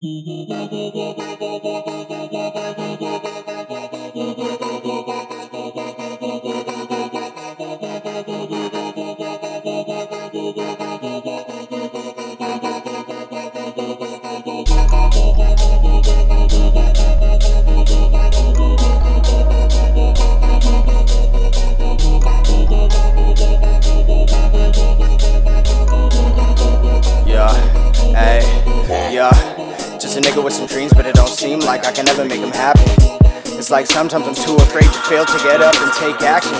Yeah, Just a nigga with some dreams, but it don't seem like I can ever make them happen. It's like sometimes I'm too afraid to fail to get up and take action.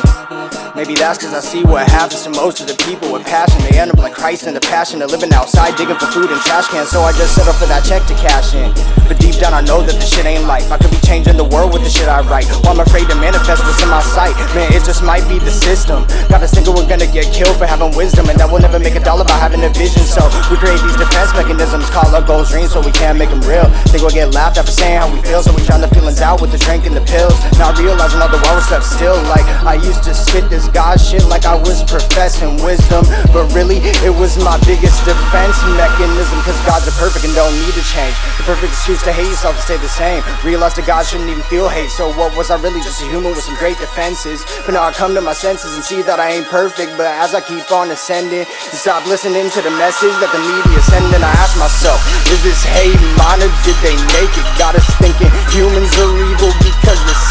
Maybe that's cause I see what happens to most of the people with passion. They end up like Christ in the passion of living outside, digging for food in trash cans. So I just settle for that check to cash in. But deep down, I know that the shit ain't life. I could be changing the world with the shit I write. While I'm afraid to manifest what's in my sight. Man, it just might be the system. Got us single, we're gonna get killed for having wisdom. And that we'll never make a dollar by having a vision. So we create these defense mechanisms, call our goals dreams so we can't make them real. Think we'll get laughed at for saying how we feel. So we drown the feelings out with the drink and the pills. Not realizing all the while we're still. Like I used to spit this God shit like I was professing wisdom. But really, it was my biggest defense mechanism. Cause God's are perfect and don't need to change. The perfect excuse to hate yourself to stay the same. Realize that God shouldn't even feel hate. So what was I really? Just a human with some great defenses. But now I come to my senses and see that I ain't perfect. But as I keep on ascending, to stop listening to the message that the media sending, I ask myself, is this hate mine or did they make it? Got us thinking humans are evil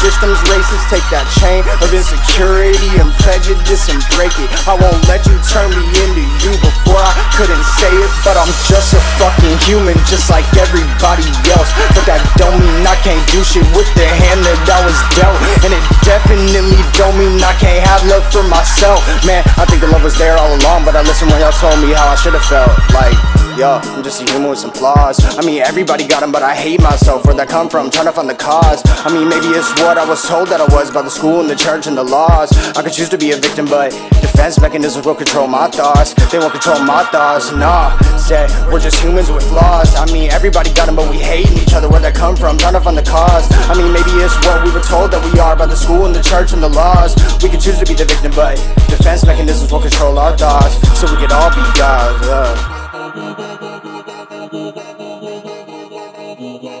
system's racist. Take that chain of insecurity and prejudice and break it. I won't let you turn me into you before I couldn't say it, but I'm just a fucking human, just like everybody else. But that don't mean I can't do shit with the hand that I was dealt, and it definitely don't mean I can't have love for myself. Man, I think the love was there all along, but I listened when y'all told me how I should've felt. Like. Yo, I'm just a human with some flaws. I mean, everybody got them, but I hate myself. Where'd that come from? Trying to find the cause. I mean, maybe it's what I was told that I was by the school and the church and the laws. I could choose to be a victim, but defense mechanisms will control my thoughts. They won't control my thoughts. Nah, said we're just humans with flaws. I mean, everybody got them, but we hating each other. Where'd that come from? Trying to find the cause. I mean, maybe it's what we were told that we are by the school and the church and the laws. We could choose to be the victim, but defense mechanisms will control our thoughts, so we could all be gods. Uh. Thank you.